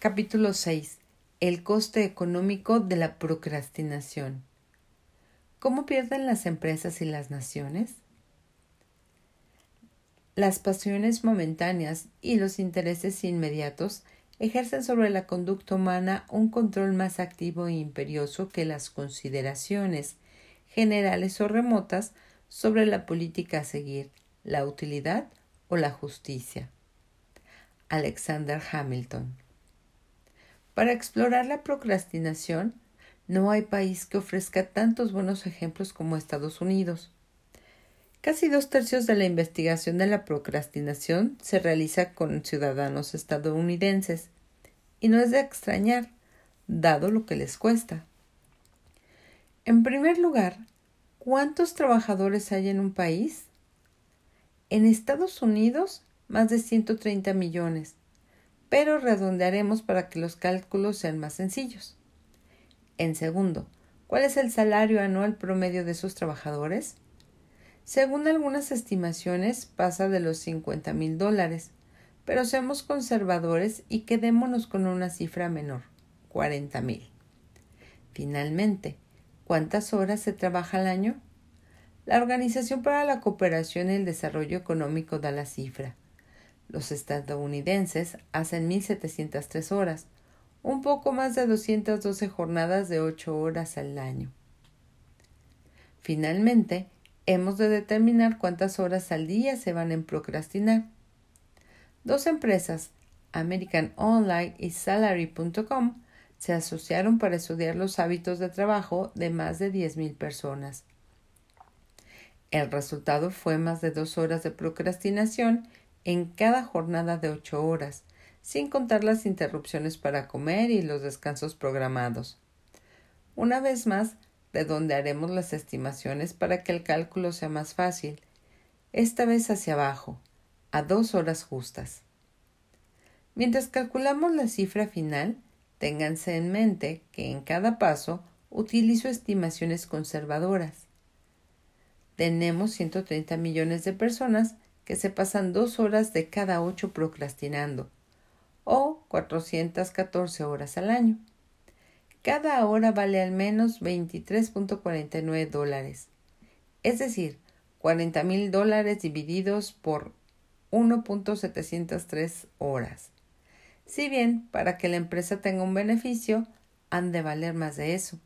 Capítulo 6. El coste económico de la procrastinación. ¿Cómo pierden las empresas y las naciones? Las pasiones momentáneas y los intereses inmediatos ejercen sobre la conducta humana un control más activo e imperioso que las consideraciones generales o remotas sobre la política a seguir, la utilidad o la justicia. Alexander Hamilton para explorar la procrastinación, no hay país que ofrezca tantos buenos ejemplos como Estados Unidos. Casi dos tercios de la investigación de la procrastinación se realiza con ciudadanos estadounidenses, y no es de extrañar, dado lo que les cuesta. En primer lugar, ¿cuántos trabajadores hay en un país? En Estados Unidos, más de 130 millones, pero redondearemos para que los cálculos sean más sencillos. En segundo, ¿cuál es el salario anual promedio de sus trabajadores? Según algunas estimaciones, pasa de los 50 mil dólares, pero seamos conservadores y quedémonos con una cifra menor, 40 mil. Finalmente, ¿cuántas horas se trabaja al año? La Organización para la Cooperación y el Desarrollo Económico da la cifra, los estadounidenses hacen 1.703 horas, un poco más de 212 jornadas de 8 horas al año. Finalmente, hemos de determinar cuántas horas al día se van en procrastinar. Dos empresas, American Online y Salary.com, se asociaron para estudiar los hábitos de trabajo de más de 10.000 personas. El resultado fue más de dos horas de procrastinación en cada jornada de ocho horas, sin contar las interrupciones para comer y los descansos programados. Una vez más, de donde haremos las estimaciones para que el cálculo sea más fácil, esta vez hacia abajo, a dos horas justas. Mientras calculamos la cifra final, ténganse en mente que en cada paso utilizo estimaciones conservadoras. Tenemos 130 millones de personas que se pasan dos horas de cada ocho procrastinando, o 414 horas al año. Cada hora vale al menos 23.49 dólares, es decir, 40 mil dólares divididos por 1.703 horas. Si bien, para que la empresa tenga un beneficio, han de valer más de eso.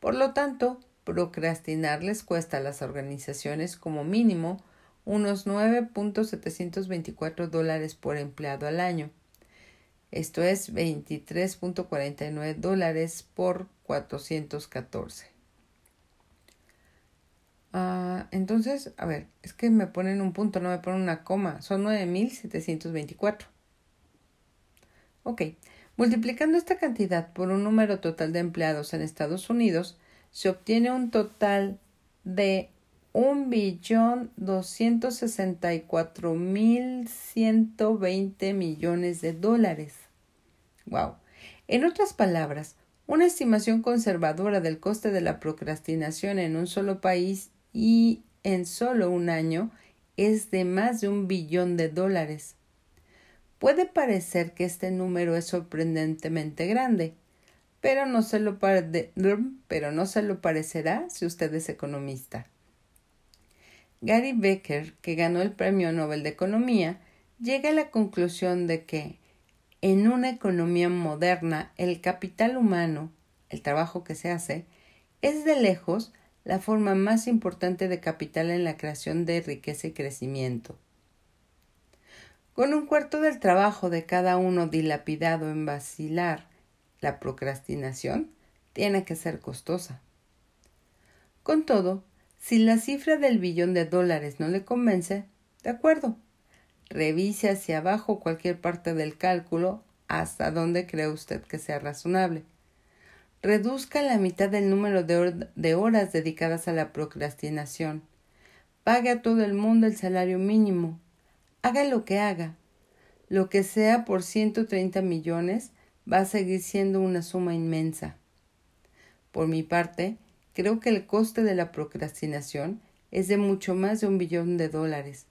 Por lo tanto, procrastinar les cuesta a las organizaciones como mínimo unos 9.724 dólares por empleado al año. Esto es 23.49 dólares por 414. Ah, entonces, a ver, es que me ponen un punto, no me ponen una coma. Son 9.724. Ok, multiplicando esta cantidad por un número total de empleados en Estados Unidos, se obtiene un total de un billón doscientos sesenta y cuatro mil ciento veinte millones de dólares. Wow. En otras palabras, una estimación conservadora del coste de la procrastinación en un solo país y en solo un año es de más de un billón de dólares. Puede parecer que este número es sorprendentemente grande, pero no se lo, pero no se lo parecerá si usted es economista. Gary Becker, que ganó el Premio Nobel de Economía, llega a la conclusión de que en una economía moderna el capital humano, el trabajo que se hace, es de lejos la forma más importante de capital en la creación de riqueza y crecimiento. Con un cuarto del trabajo de cada uno dilapidado en vacilar, la procrastinación tiene que ser costosa. Con todo, si la cifra del billón de dólares no le convence, de acuerdo. Revise hacia abajo cualquier parte del cálculo hasta donde cree usted que sea razonable. Reduzca la mitad del número de, de horas dedicadas a la procrastinación. Pague a todo el mundo el salario mínimo. Haga lo que haga. Lo que sea por 130 millones va a seguir siendo una suma inmensa. Por mi parte, Creo que el coste de la procrastinación es de mucho más de un billón de dólares.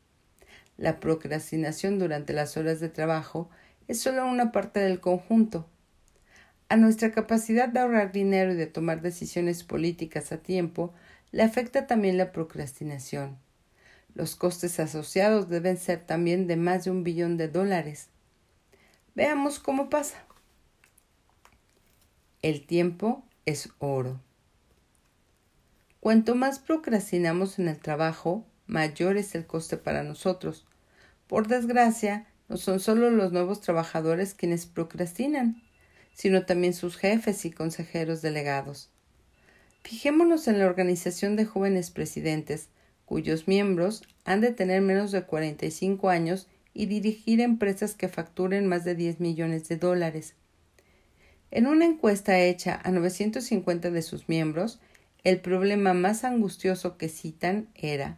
La procrastinación durante las horas de trabajo es solo una parte del conjunto. A nuestra capacidad de ahorrar dinero y de tomar decisiones políticas a tiempo le afecta también la procrastinación. Los costes asociados deben ser también de más de un billón de dólares. Veamos cómo pasa. El tiempo es oro. Cuanto más procrastinamos en el trabajo, mayor es el coste para nosotros. Por desgracia, no son solo los nuevos trabajadores quienes procrastinan sino también sus jefes y consejeros delegados. Fijémonos en la organización de jóvenes presidentes, cuyos miembros han de tener menos de 45 años y dirigir empresas que facturen más de 10 millones de dólares. En una encuesta hecha a 950 de sus miembros, el problema más angustioso que citan era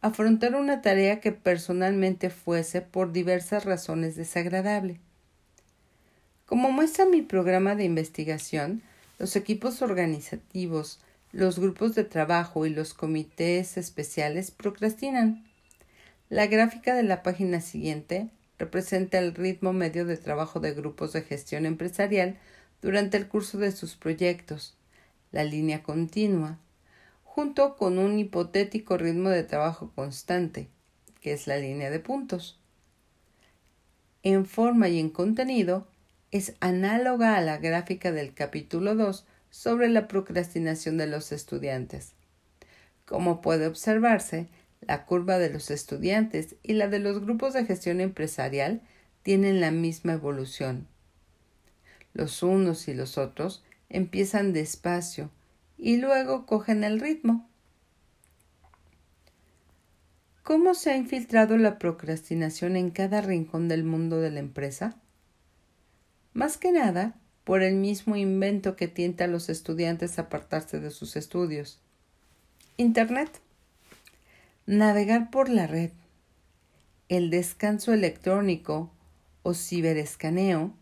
afrontar una tarea que personalmente fuese por diversas razones desagradable. Como muestra mi programa de investigación, los equipos organizativos, los grupos de trabajo y los comités especiales procrastinan. La gráfica de la página siguiente representa el ritmo medio de trabajo de grupos de gestión empresarial durante el curso de sus proyectos, la línea continua, junto con un hipotético ritmo de trabajo constante, que es la línea de puntos. En forma y en contenido, es análoga a la gráfica del capítulo 2 sobre la procrastinación de los estudiantes. Como puede observarse, la curva de los estudiantes y la de los grupos de gestión empresarial tienen la misma evolución. Los unos y los otros empiezan despacio y luego cogen el ritmo. ¿Cómo se ha infiltrado la procrastinación en cada rincón del mundo de la empresa? más que nada por el mismo invento que tienta a los estudiantes a apartarse de sus estudios. Internet. Navegar por la red. El descanso electrónico o ciberescaneo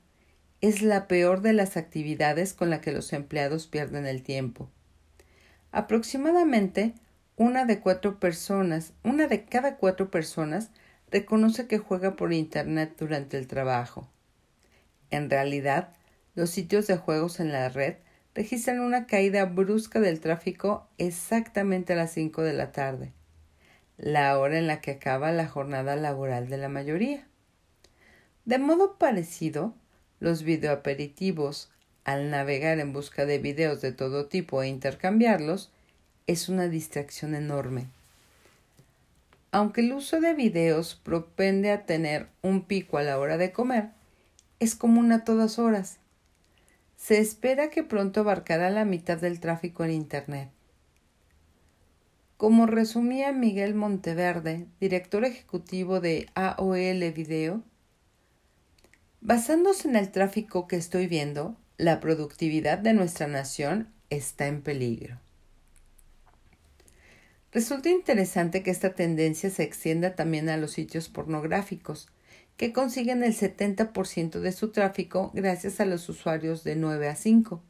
es la peor de las actividades con la que los empleados pierden el tiempo. Aproximadamente una de cuatro personas, una de cada cuatro personas reconoce que juega por Internet durante el trabajo. En realidad, los sitios de juegos en la red registran una caída brusca del tráfico exactamente a las 5 de la tarde, la hora en la que acaba la jornada laboral de la mayoría. De modo parecido, los videoaperitivos, al navegar en busca de videos de todo tipo e intercambiarlos, es una distracción enorme. Aunque el uso de videos propende a tener un pico a la hora de comer, es común a todas horas. Se espera que pronto abarcará la mitad del tráfico en Internet. Como resumía Miguel Monteverde, director ejecutivo de AOL Video, basándose en el tráfico que estoy viendo, la productividad de nuestra nación está en peligro. Resulta interesante que esta tendencia se extienda también a los sitios pornográficos, que consiguen el 70% de su tráfico gracias a los usuarios de 9 a 5.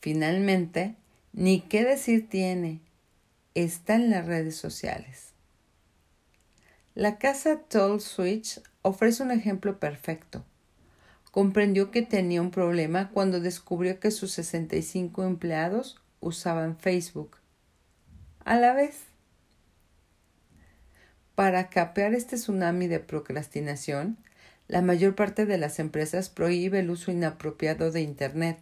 Finalmente, ni qué decir tiene, está en las redes sociales. La casa Toll Switch ofrece un ejemplo perfecto. Comprendió que tenía un problema cuando descubrió que sus 65 empleados usaban Facebook. A la vez, para capear este tsunami de procrastinación, la mayor parte de las empresas prohíbe el uso inapropiado de Internet.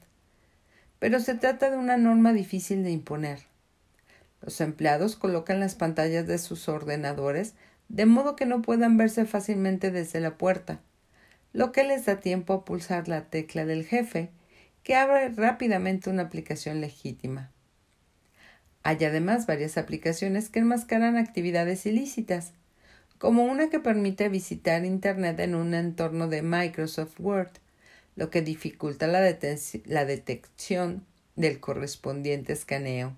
Pero se trata de una norma difícil de imponer. Los empleados colocan las pantallas de sus ordenadores de modo que no puedan verse fácilmente desde la puerta, lo que les da tiempo a pulsar la tecla del jefe, que abre rápidamente una aplicación legítima. Hay además varias aplicaciones que enmascaran actividades ilícitas, como una que permite visitar Internet en un entorno de Microsoft Word, lo que dificulta la, detección del correspondiente escaneo.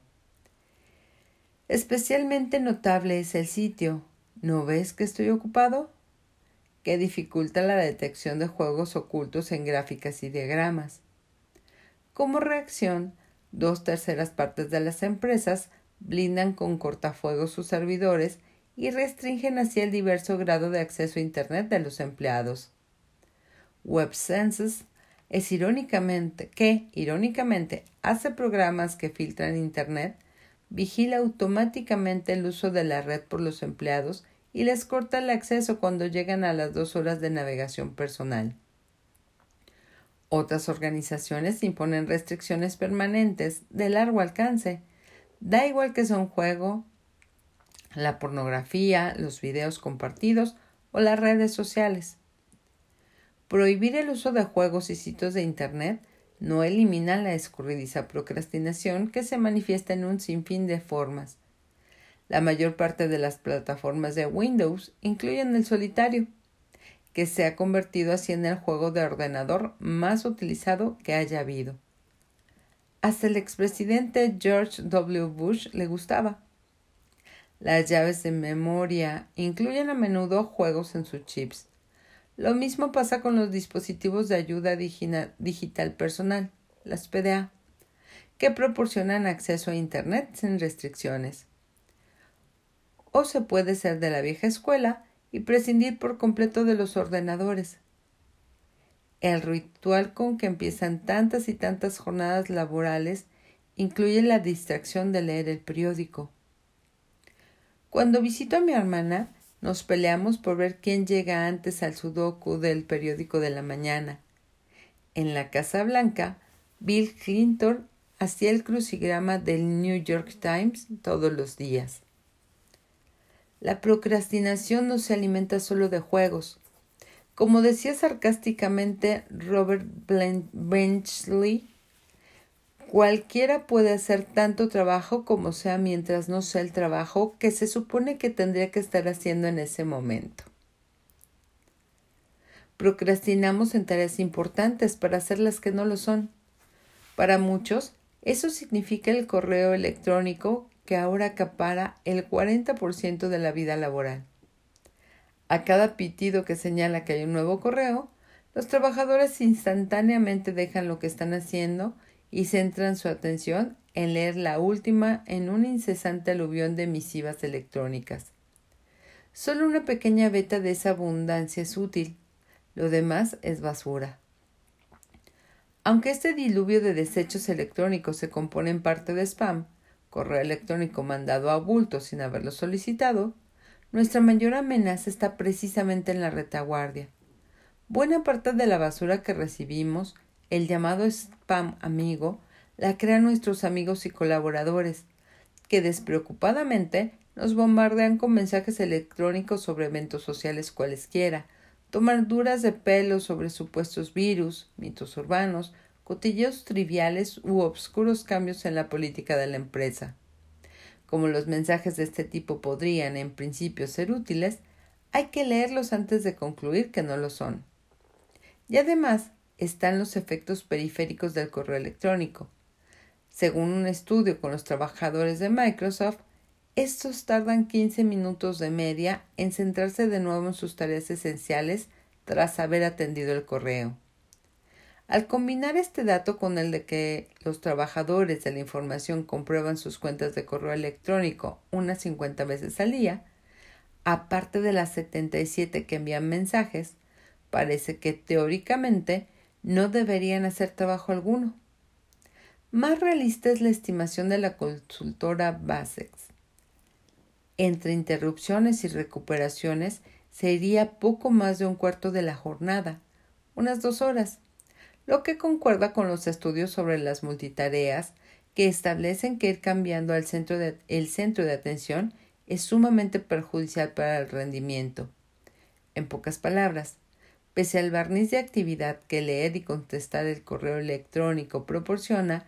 Especialmente notable es el sitio ¿No ves que estoy ocupado? que dificulta la detección de juegos ocultos en gráficas y diagramas. Como reacción, dos terceras partes de las empresas blindan con cortafuegos sus servidores y restringen así el diverso grado de acceso a Internet de los empleados. WebSenses es irónicamente que, irónicamente, hace programas que filtran Internet, vigila automáticamente el uso de la red por los empleados y les corta el acceso cuando llegan a las dos horas de navegación personal. Otras organizaciones imponen restricciones permanentes de largo alcance. Da igual que sea un juego, la pornografía, los videos compartidos o las redes sociales. Prohibir el uso de juegos y sitios de Internet no elimina la escurridiza procrastinación que se manifiesta en un sinfín de formas. La mayor parte de las plataformas de Windows incluyen el solitario, que se ha convertido así en el juego de ordenador más utilizado que haya habido. Hasta el expresidente George W. Bush le gustaba. Las llaves de memoria incluyen a menudo juegos en sus chips, lo mismo pasa con los dispositivos de ayuda digital personal, las PDA, que proporcionan acceso a Internet sin restricciones. O se puede ser de la vieja escuela y prescindir por completo de los ordenadores. El ritual con que empiezan tantas y tantas jornadas laborales incluye la distracción de leer el periódico. Cuando visito a mi hermana, nos peleamos por ver quién llega antes al sudoku del periódico de la mañana. En la Casa Blanca, Bill Clinton hacía el crucigrama del New York Times todos los días. La procrastinación no se alimenta solo de juegos. Como decía sarcásticamente Robert Benchley, Cualquiera puede hacer tanto trabajo como sea mientras no sea el trabajo que se supone que tendría que estar haciendo en ese momento. Procrastinamos en tareas importantes para hacer las que no lo son. Para muchos, eso significa el correo electrónico que ahora acapara el 40% de la vida laboral. A cada pitido que señala que hay un nuevo correo, los trabajadores instantáneamente dejan lo que están haciendo y centran su atención en leer la última en un incesante aluvión de misivas electrónicas. Solo una pequeña veta de esa abundancia es útil, lo demás es basura. Aunque este diluvio de desechos electrónicos se compone en parte de spam, correo electrónico mandado a bulto sin haberlo solicitado, nuestra mayor amenaza está precisamente en la retaguardia. Buena parte de la basura que recibimos el llamado spam amigo la crean nuestros amigos y colaboradores, que despreocupadamente nos bombardean con mensajes electrónicos sobre eventos sociales cualesquiera, duras de pelo sobre supuestos virus, mitos urbanos, cotilleos triviales u obscuros cambios en la política de la empresa. Como los mensajes de este tipo podrían, en principio, ser útiles, hay que leerlos antes de concluir que no lo son. Y además, están los efectos periféricos del correo electrónico. Según un estudio con los trabajadores de Microsoft, estos tardan 15 minutos de media en centrarse de nuevo en sus tareas esenciales tras haber atendido el correo. Al combinar este dato con el de que los trabajadores de la información comprueban sus cuentas de correo electrónico unas 50 veces al día, aparte de las 77 que envían mensajes, parece que teóricamente no deberían hacer trabajo alguno. Más realista es la estimación de la consultora Basex. Entre interrupciones y recuperaciones se iría poco más de un cuarto de la jornada, unas dos horas, lo que concuerda con los estudios sobre las multitareas que establecen que ir cambiando al centro de, el centro de atención es sumamente perjudicial para el rendimiento. En pocas palabras, Pese al barniz de actividad que leer y contestar el correo electrónico proporciona,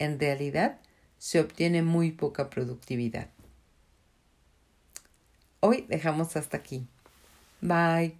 en realidad se obtiene muy poca productividad. Hoy dejamos hasta aquí. Bye.